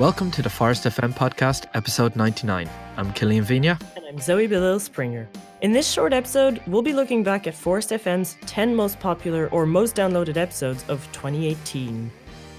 Welcome to the Phorest FM podcast, episode 99. I'm Killian Vigna. And I'm Zoe Belisle Springer. In this short episode, we'll be looking back at Phorest FM's 10 most popular or most downloaded episodes of 2018.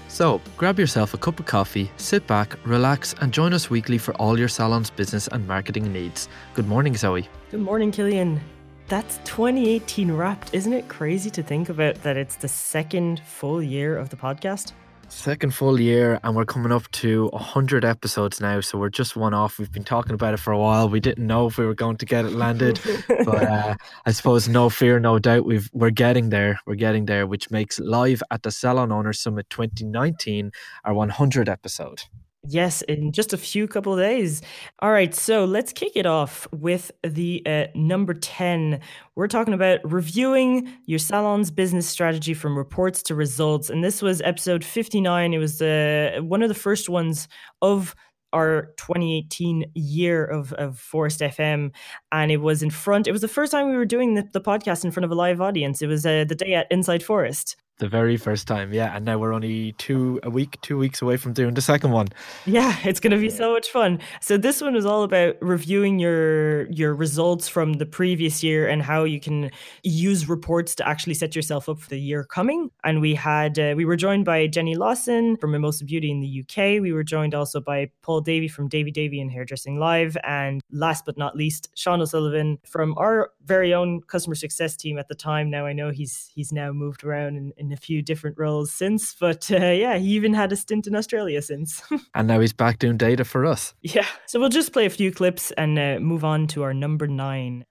So, grab yourself a cup of coffee, sit back, relax, and join us weekly for all your salon's business and marketing needs. Good morning, Zoe. Good morning, Killian. That's 2018 wrapped. Isn't it crazy to think about that it's the second full year of the podcast? Second full year, and we're coming up to 100 episodes now. So we're just one off. We've been talking about it for a while. We didn't know if we were going to get it landed, but uh, I suppose no fear, no doubt. We've we're getting there. We're getting there, which makes live at the Salon Owners Summit 2019 our 100 episode. Yes, in just a few couple of days. All right, so let's kick it off with the uh, number 10. We're talking about reviewing your salon's business strategy from reports to results. And this was episode 59. It was uh, one of the first ones of our 2018 year of, of Phorest FM. And it was in front, it was the first time we were doing the, the podcast in front of a live audience. It was uh, the day at Inside Phorest. The very first time, yeah. And now we're only two a week, two weeks away from doing the second one. Yeah, it's going to be so much fun. So this one is all about reviewing your your results from the previous year and how you can use reports to actually set yourself up for the year coming. And we had uh, we were joined by Jenny Lawson from Mimosa Beauty in the UK. We were joined also by Paul Davy from Davy Davy and Hairdressing Live, and last but not least, Sean O'Sullivan from our very own customer success team at the time. Now I know he's he's now moved around in, in a few different roles since, but uh, yeah, he even had a stint in Australia since. and now he's back doing data for us. Yeah. So we'll just play a few clips and uh, move on to our number nine.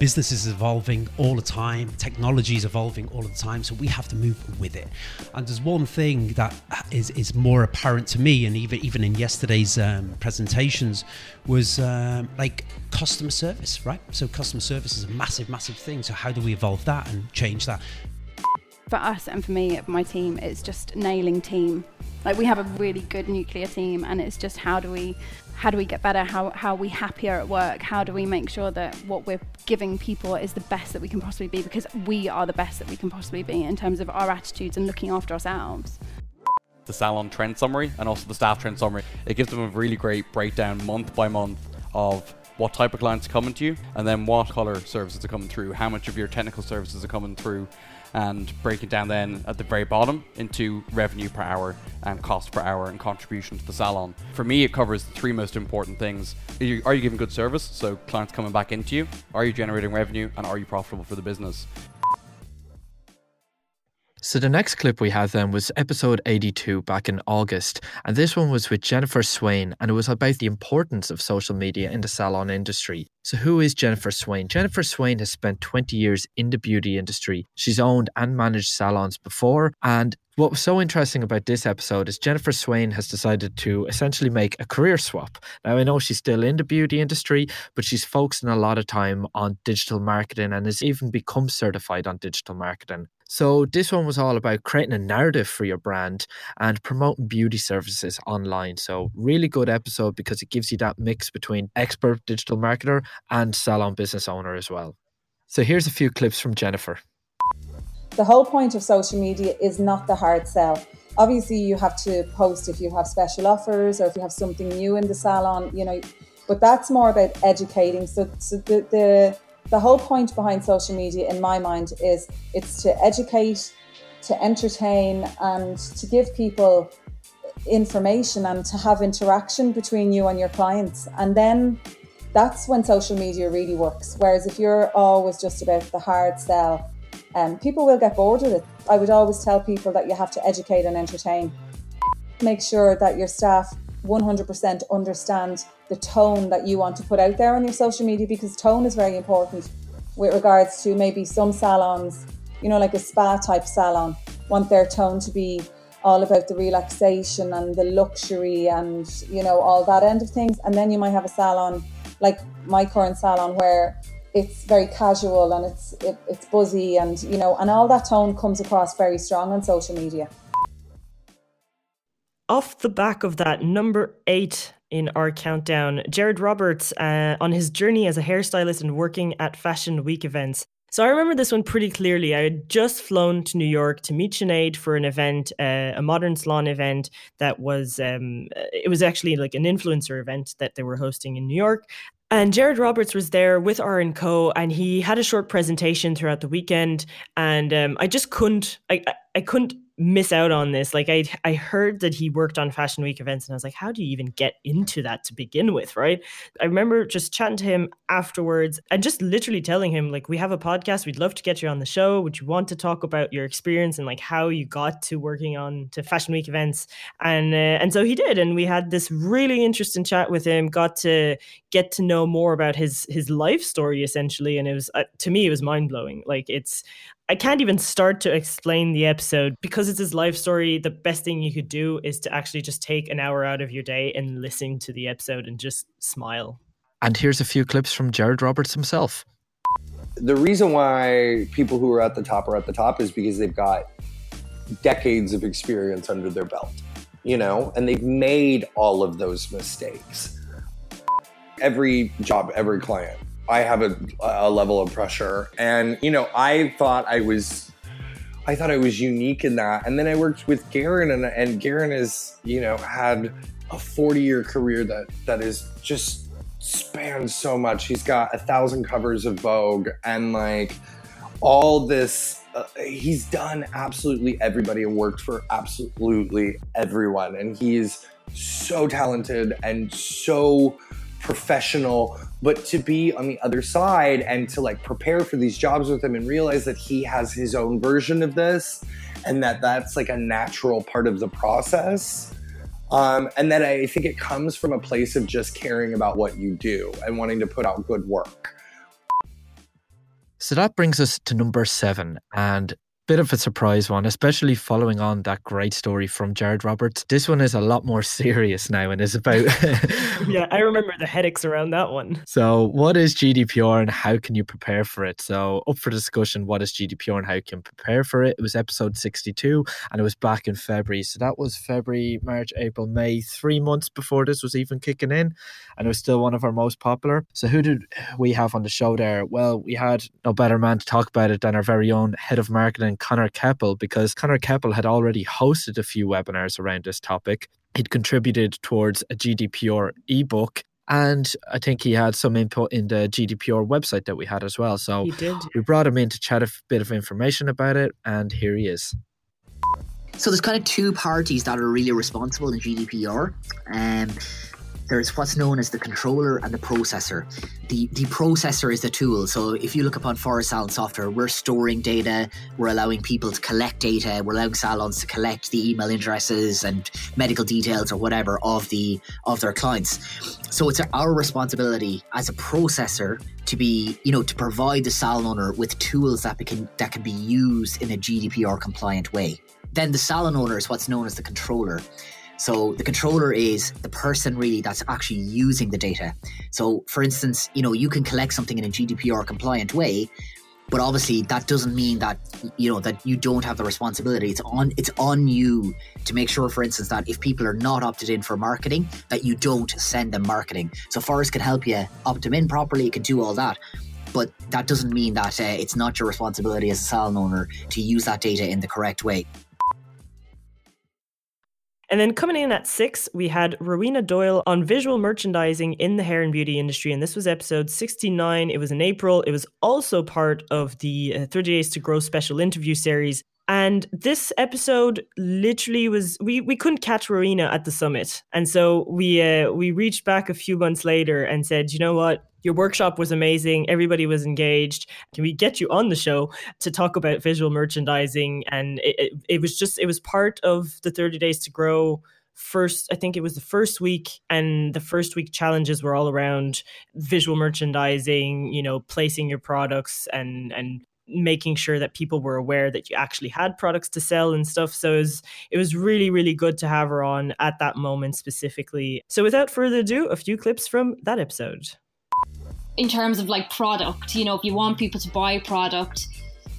Business is evolving all the time, technology is evolving all the time, so we have to move with it. And there's one thing that is, is more apparent to me, and even even in yesterday's um, presentations, was um, like customer service, right? So customer service is a massive, massive thing. So how do we evolve that and change that? For us and for me, my team, it's just nailing team. Like we have a really good nuclear team, and it's just how do we how do we get better? How, how are we happier at work? How do we make sure that what we're giving people is the best that we can possibly be? Because we are the best that we can possibly be in terms of our attitudes and looking after ourselves. The salon trend summary and also the staff trend summary. It gives them a really great breakdown month by month of what type of clients are coming to you and then what color services are coming through, how much of your technical services are coming through, and break it down then at the very bottom into revenue per hour and cost per hour and contribution to the salon. For me, it covers the three most important things. Are you, are you giving good service, so clients coming back into you? Are you generating revenue? And are you profitable for the business? So the next clip we had then was episode 82 back in August, and this one was with Jennifer Swain, and it was about the importance of social media in the salon industry. So who is Jennifer Swain? Jennifer Swain has spent 20 years in the beauty industry. She's owned and managed salons before, and what was so interesting about this episode is Jennifer Swain has decided to essentially make a career swap. Now, I know she's still in the beauty industry, but she's focusing a lot of time on digital marketing and has even become certified on digital marketing. So, this one was all about creating a narrative for your brand and promoting beauty services online. So, really good episode because it gives you that mix between expert digital marketer and salon business owner as well. So, here's a few clips from Jennifer. The whole point of social media is not the hard sell. Obviously, you have to post if you have special offers or if you have something new in the salon, you know, but that's more about educating. So, so the, the the whole point behind social media, in my mind, is it's to educate, to entertain, and to give people information and to have interaction between you and your clients. And then that's when social media really works. Whereas if you're always just about the hard sell, um, people will get bored with it. I would always tell people that you have to educate and entertain. Make sure that your staff 100% understand the tone that you want to put out there on your social media because tone is very important with regards to maybe some salons, you know, like a spa type salon, want their tone to be all about the relaxation and the luxury and, you know, all that end of things. And then you might have a salon like my current salon where it's very casual and it's it, it's buzzy and you know and all that tone comes across very strong on social media off the back of that, number eight in our countdown, Jared Roberts uh, on his journey as a hairstylist and working at Fashion Week events. So I remember this one pretty clearly. I had just flown to New York to meet Sinead for an event, uh, a modern salon event that was, um, it was actually like an influencer event that they were hosting in New York. And Jared Roberts was there with R and Co, and he had a short presentation throughout the weekend. And um, I just couldn't, I, I couldn't miss out on this. Like I I heard that he worked on Fashion Week events and I was like, how do you even get into that to begin with, right? I remember just chatting to him afterwards and just literally telling him like we have a podcast, we'd love to get you on the show. Would you want to talk about your experience and like how you got to working on to Fashion Week events? And uh, and so he did and we had this really interesting chat with him, got to get to know more about his his life story essentially and it was uh, to me it was mind-blowing. Like it's I can't even start to explain the episode because it's his life story. The best thing you could do is to actually just take an hour out of your day and listen to the episode and just smile. And here's a few clips from Jared Roberts himself. The reason why people who are at the top are at the top is because they've got decades of experience under their belt, you know, and they've made all of those mistakes. Every job, every client I have a, a level of pressure. And, you know, I thought I was I thought I was unique in that. And then I worked with Garren and, and Garren has, you know, had a 40 year career that that is just spans so much. He's got a thousand covers of Vogue and like all this. Uh, he's done absolutely everybody and worked for absolutely everyone. And he's so talented and so professional but to be on the other side and to like prepare for these jobs with him and realize that he has his own version of this and that that's like a natural part of the process um, and that i think it comes from a place of just caring about what you do and wanting to put out good work. So that brings us to number seven and bit of a surprise one, especially following on that great story from Jared Roberts. This one is a lot more serious now and is about. yeah, I remember the headaches around that one. So, what is GDPR and how can you prepare for it? So, up for discussion, what is GDPR and how you can prepare for it? It was episode 62 and it was back in February. So, that was February, March, April, May, three months before this was even kicking in. And it was still one of our most popular. So, who did we have on the show there? Well, we had no better man to talk about it than our very own head of marketing Connor Keppel because Connor Keppel had already hosted a few webinars around this topic. He'd contributed towards a GDPR ebook and I think he had some input in the GDPR website that we had as well. So we brought him in to chat a bit of information about it, and here he is. So there's kind of two parties that are really responsible in GDPR. Um, there's what's known as the controller and the processor. The the processor is the tool. So if you look upon Phorest Salon software, we're storing data, we're allowing people to collect data, we're allowing salons to collect the email addresses and medical details or whatever of the of their clients. So it's our responsibility as a processor to be, you know, to provide the salon owner with tools that can that can be used in a GDPR compliant way. Then the salon owner is what's known as the controller. So the controller is the person really that's actually using the data. So for instance, you know, you can collect something in a GDPR compliant way, but obviously that doesn't mean that you know that you don't have the responsibility. It's on it's on you to make sure, for instance, that if people are not opted in for marketing, that you don't send them marketing. So Phorest can help you opt them in properly, it can do all that. But that doesn't mean that uh, it's not your responsibility as a salon owner to use that data in the correct way. And then coming in at six, we had Rowena Doyle on visual merchandising in the hair and beauty industry. And this was episode 69. It was in April. It was also part of the uh, 30 Days to Grow special interview series. And this episode literally was we we couldn't catch Rowena at the summit, and so we uh, we reached back a few months later and said, you know what, your workshop was amazing. Everybody was engaged. Can we get you on the show to talk about visual merchandising? And it, it, it was just, it was part of the 30 Days to Grow first i think it was the first week and the first week challenges were all around visual merchandising you know placing your products and and making sure that people were aware that you actually had products to sell and stuff so it was, it was really really good to have her on at that moment specifically so without further ado a few clips from that episode in terms of like product, you know, if you want people to buy product,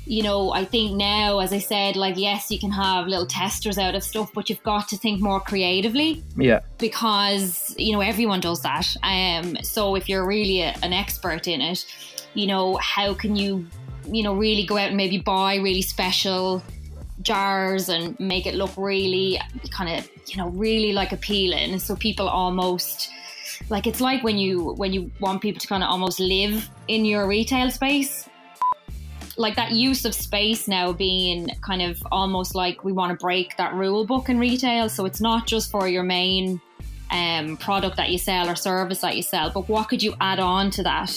you know, I think now, as I said, like, yes, you can have little testers out of stuff, but you've got to think more creatively. Yeah. Because, you know, everyone does that. Um, so if you're really a, an expert in it, you know, how can you you know, really go out and maybe buy really special jars and make it look really kind of, you know, really like appealing. So people almost like it's like when you when you want people to kind of almost live in your retail space. Like that use of space now being kind of almost like we want to break that rule book in retail. So it's not just for your main um, product that you sell or service that you sell but what could you add on to that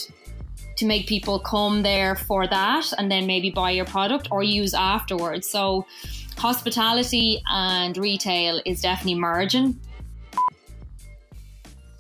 to make people come there for that and then maybe buy your product or use afterwards? So hospitality and retail is definitely merging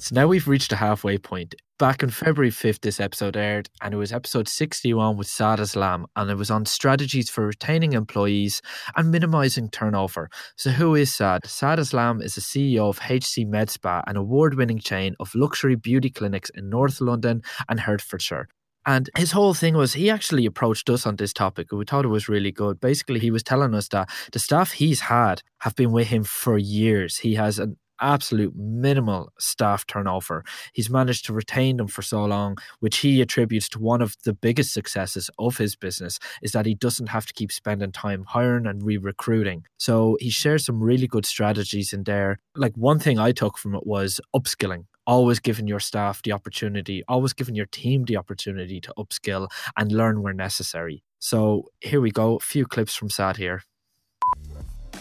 so now we've reached a halfway point. Back on February 5th, this episode aired, and it was episode 61 with Saad Islam, and it was on strategies for retaining employees and minimizing turnover. So, who is Saad? Saad Islam is the CEO of HC Med Spa, an award winning chain of luxury beauty clinics in North London and Hertfordshire. And his whole thing was he actually approached us on this topic. We thought it was really good. Basically, he was telling us that the staff he's had have been with him for years. He has an absolute minimal staff turnover. He's managed to retain them for so long, which he attributes to one of the biggest successes of his business is that he doesn't have to keep spending time hiring and re-recruiting. So he shares some really good strategies in there. Like one thing I took from it was upskilling always giving your staff the opportunity, always giving your team the opportunity to upskill and learn where necessary. So here we go, a few clips from Saad here.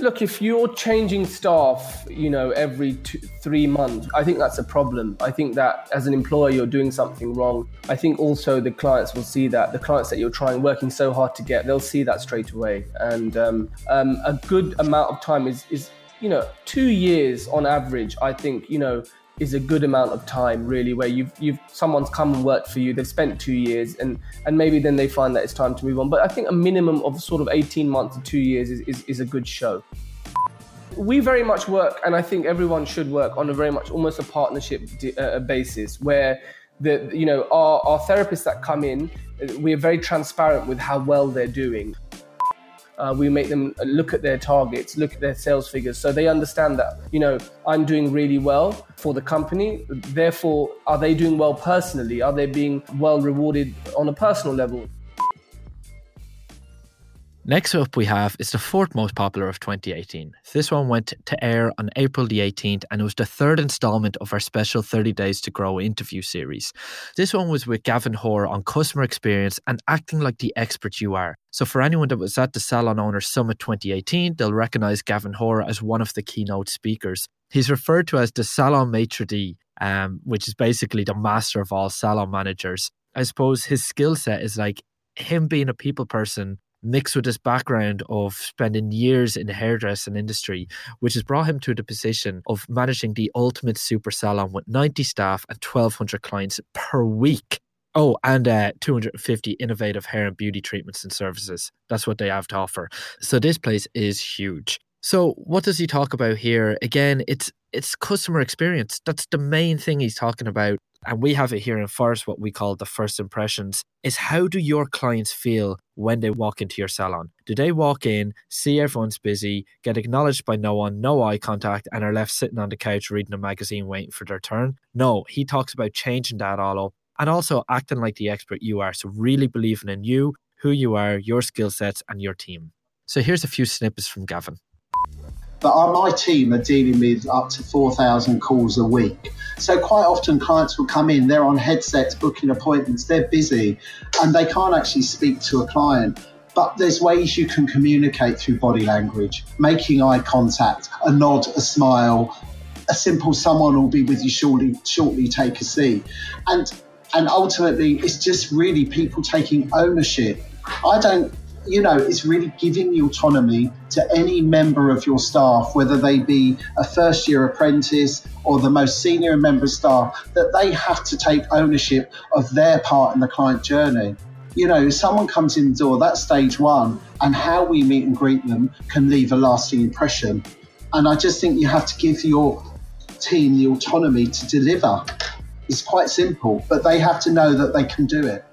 Look, if you're changing staff, you know, every two, three months, I think that's a problem. I think that as an employer, you're doing something wrong. I think also the clients will see that. The clients that you're trying, working so hard to get, they'll see that straight away. And um, um, a good amount of time is, is, you know, two years on average. I think, you know, is a good amount of time really where you've you've someone's come and worked for you they've spent two years and and maybe then they find that it's time to move on. But i think a minimum of sort of 18 months to two years is, is, is a good show. We very much work and i think everyone should work on a very much almost a partnership uh, basis where the you know our, our therapists that come in we are very transparent with how well they're doing uh, we make them look at their targets, look at their sales figures, so they understand that you know I'm doing really well for the company. Therefore, are they doing well personally? Are they being well rewarded on a personal level? Next up, we have is the fourth most popular of 2018. This one went to air on April the 18th, and it was the third installment of our special 30 Days to Grow interview series. This one was with Gavin Hoare on customer experience and acting like the expert you are. So, for anyone that was at the Salon Owner Summit 2018, they'll recognize Gavin Hoare as one of the keynote speakers. He's referred to as the Salon Maitre d', um, which is basically the master of all salon managers. I suppose his skill set is like him being a people person mixed with his background of spending years in the hairdressing industry, which has brought him to the position of managing the ultimate super salon with 90 staff and 1,200 clients per week. Oh, and uh, 250 innovative hair and beauty treatments and services. That's what they have to offer. So this place is huge. So what does he talk about here? Again, it's it's customer experience. That's the main thing he's talking about and we have it here in Phorest, what we call the first impressions, is how do your clients feel when they walk into your salon? Do they walk in, see everyone's busy, get acknowledged by no one, no eye contact, and are left sitting on the couch reading a magazine waiting for their turn? No, he talks about changing that all up and also acting like the expert you are. So, really believing in you, who you are, your skill sets, and your team. So, here's a few snippets from Gavin. But my team are dealing with up to 4,000 calls a week. So quite often clients will come in, they're on headsets booking appointments, they're busy, and they can't actually speak to a client. But there's ways you can communicate through body language, making eye contact, a nod, a smile, a simple someone will be with you shortly, shortly take a seat. And and ultimately it's just really people taking ownership. I don't you know, it's really giving the autonomy to any member of your staff, whether they be a first year apprentice or the most senior member of staff, that they have to take ownership of their part in the client journey. You know, if someone comes in the door, that's stage one, and how we meet and greet them can leave a lasting impression. And I just think you have to give your team the autonomy to deliver. It's quite simple, but they have to know that they can do it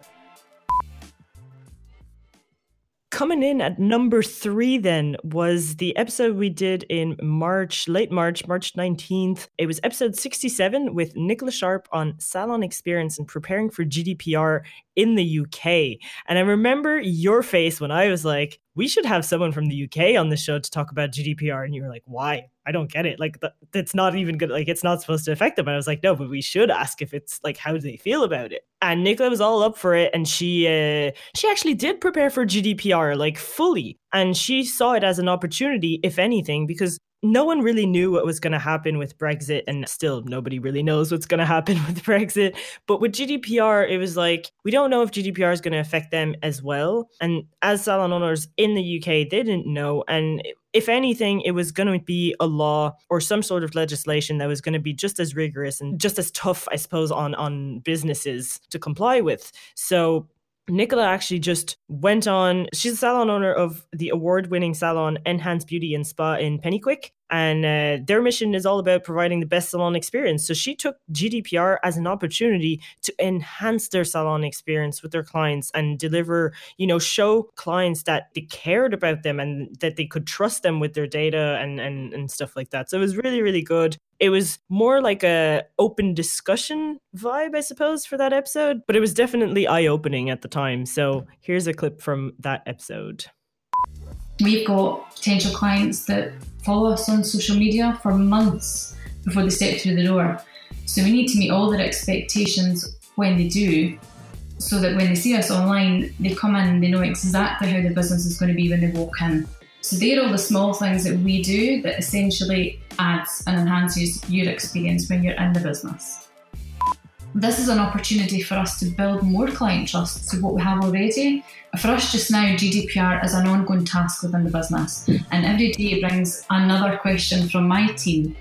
coming in at number three, then was the episode we did in March, late March, March 19th. It was episode 67 with Nicola Sharp on salon experience and preparing for GDPR in the UK. And I remember your face when I was like, we should have someone from the UK on the show to talk about GDPR. And you were like, why? I don't get it. Like, that's not even good. Like, it's not supposed to affect them. And I was like, no, but we should ask if it's like, how do they feel about it? And Nicola was all up for it. And she, uh, she actually did prepare for GDPR, like, fully. And she saw it as an opportunity, if anything, because no one really knew what was going to happen with Brexit, and still nobody really knows what's going to happen with Brexit. But with GDPR, it was like, we don't know if GDPR is going to affect them as well. And as salon owners in the UK, they didn't know. And if anything, it was going to be a law or some sort of legislation that was going to be just as rigorous and just as tough, I suppose, on, on businesses to comply with. So Nicola actually just went on. She's a salon owner of the award winning salon Enhance Beauty and Spa in Penicuik. And uh, their mission is all about providing the best salon experience. So she took GDPR as an opportunity to enhance their salon experience with their clients and deliver, you know, show clients that they cared about them and that they could trust them with their data and, and, and stuff like that. So it was really, really good it was more like a open discussion vibe i suppose for that episode but it was definitely eye-opening at the time so here's a clip from that episode we've got potential clients that follow us on social media for months before they step through the door so we need to meet all their expectations when they do so that when they see us online they come in and they know exactly how their business is going to be when they walk in so they're all the small things that we do that essentially adds and enhances your experience when you're in the business. This is an opportunity for us to build more client trust to what we have already. For us just now, GDPR is an ongoing task within the business, and every day brings another question from my team,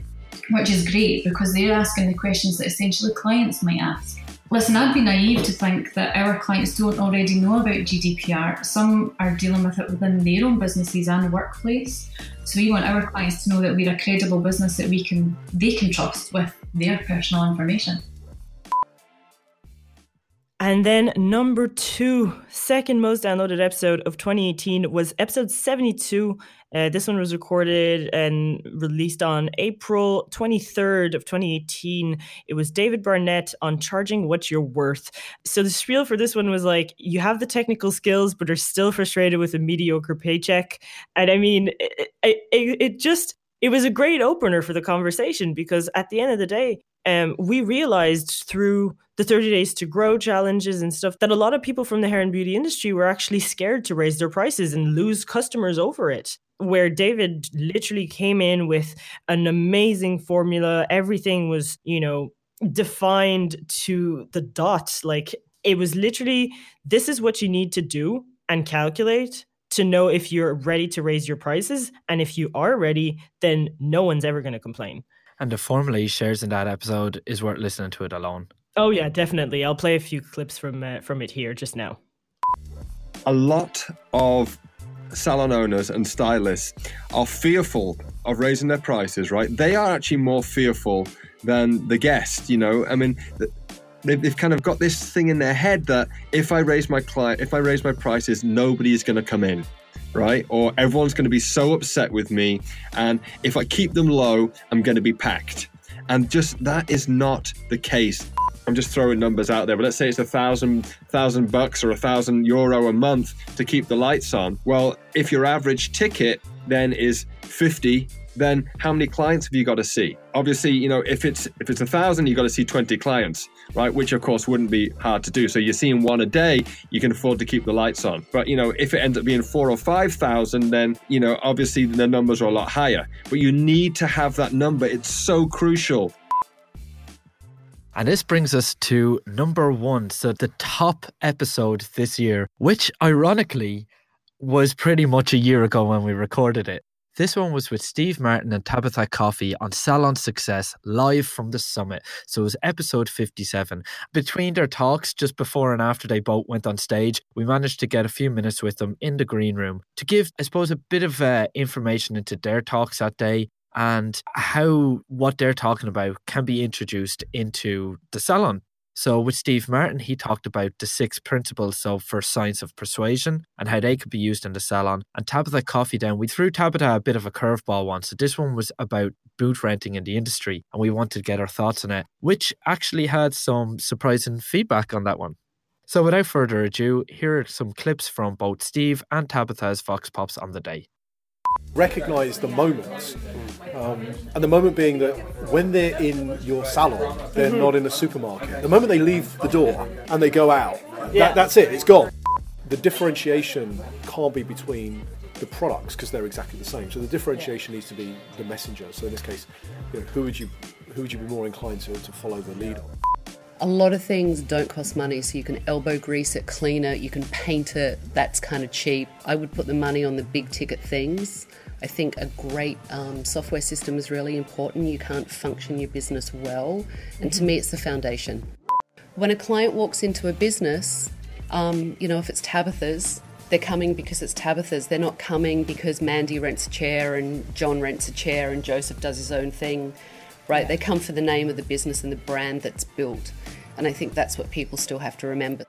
which is great because they're asking the questions that essentially clients might ask. Listen, I'd be naive to think that our clients don't already know about GDPR. Some are dealing with it within their own businesses and workplace. So we want our clients to know that we're a credible business that we can they can trust with their personal information. And then number two, second most downloaded episode of 2018 was episode 72 uh, this one was recorded and released on April 23rd of 2018. It was David Barnett on charging what you're worth. So the spiel for this one was like, you have the technical skills, but are still frustrated with a mediocre paycheck. And I mean, it, it, it just, it was a great opener for the conversation because at the end of the day, um, we realized through the 30 days to grow challenges and stuff that a lot of people from the hair and beauty industry were actually scared to raise their prices and lose customers over it where David literally came in with an amazing formula. Everything was, you know, defined to the dot. Like it was literally, this is what you need to do and calculate to know if you're ready to raise your prices. And if you are ready, then no one's ever going to complain. And the formula he shares in that episode is worth listening to it alone. Oh yeah, definitely. I'll play a few clips from uh, from it here just now. A lot of salon owners and stylists are fearful of raising their prices, right? They are actually more fearful than the guest, you know? I mean, they've, kind of got this thing in their head that if I raise my client, if I raise my prices, nobody is going to come in, right? Or everyone's going to be so upset with me. And if I keep them low, I'm going to be packed. And just that is not the case. I'm just throwing numbers out there, but let's say it's a thousand thousand bucks or a thousand euro a month to keep the lights on. Well, if your average ticket then is 50 then how many clients have you got to see? Obviously you know if it's if it's a thousand you've got to see 20 clients right? Which of course wouldn't be hard to do. So you're seeing one a day you can afford to keep the lights on. But you know if it ends up being four or five thousand then you know obviously the numbers are a lot higher. But you need to have that number. It's so crucial. And this brings us to number one. So, the top episode this year, which ironically was pretty much a year ago when we recorded it. This one was with Steve Martin and Tabitha Coffey on Salon Success live from the summit. So it was episode 57. Between their talks, just before and after they both went on stage, we managed to get a few minutes with them in the green room to give, I suppose, a bit of uh, information into their talks that day and how what they're talking about can be introduced into the salon. So, with Steve Martin, he talked about the six principles so for science of persuasion and how they could be used in the salon. And Tabitha Coffey Down, we threw Tabitha a bit of a curveball once. So, this one was about booth renting in the industry, and we wanted to get her thoughts on it, which actually had some surprising feedback on that one. So, without further ado, here are some clips from both Steve and Tabitha's Vox Pops on the day recognize the moments. Um, and the moment being that when they're in your salon, they're Mhm. not in a supermarket. The moment they leave the door and they go out, Yeah. that, that's it, it's gone. The differentiation can't be between the products because they're exactly the same. So the differentiation needs to be the messenger. So in this case, you know, who would you who would you be more inclined to, to follow the lead on? A lot of things don't cost money, so you can elbow grease it, clean it, you can paint it. That's kind of cheap. I would put the money on the big ticket things. I think a great um, software system is really important. You can't function your business well, and to me, it's the foundation. When a client walks into a business, um, you know, if it's Tabitha's, they're coming because it's Tabitha's. They're not coming because Mandy rents a chair and John rents a chair and Joseph does his own thing, right? They come for the name of the business and the brand that's built. And I think that's what people still have to remember.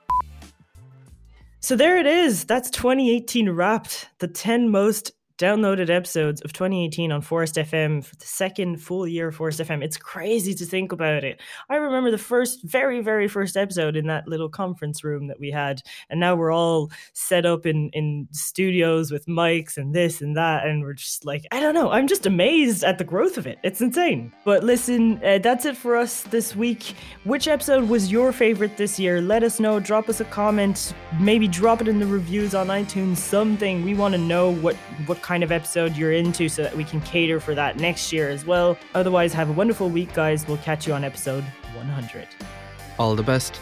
So there it is. That's 2018 wrapped. The 10 most downloaded episodes of 2018 on Phorest FM for the second full year of Phorest FM. It's crazy to think about it. I remember the first, very, very first episode in that little conference room that we had, and now we're all set up in in studios with mics and this and that, and we're just like, I don't know. I'm just amazed at the growth of it. It's insane. But listen, uh, that's it for us this week. Which episode was your favorite this year? Let us know. Drop us a comment. Maybe drop it in the reviews on iTunes. Something we want to know what what kind of episode you're into so that we can cater for that next year as well. Otherwise, have a wonderful week, guys. We'll catch you on episode 100. All the best.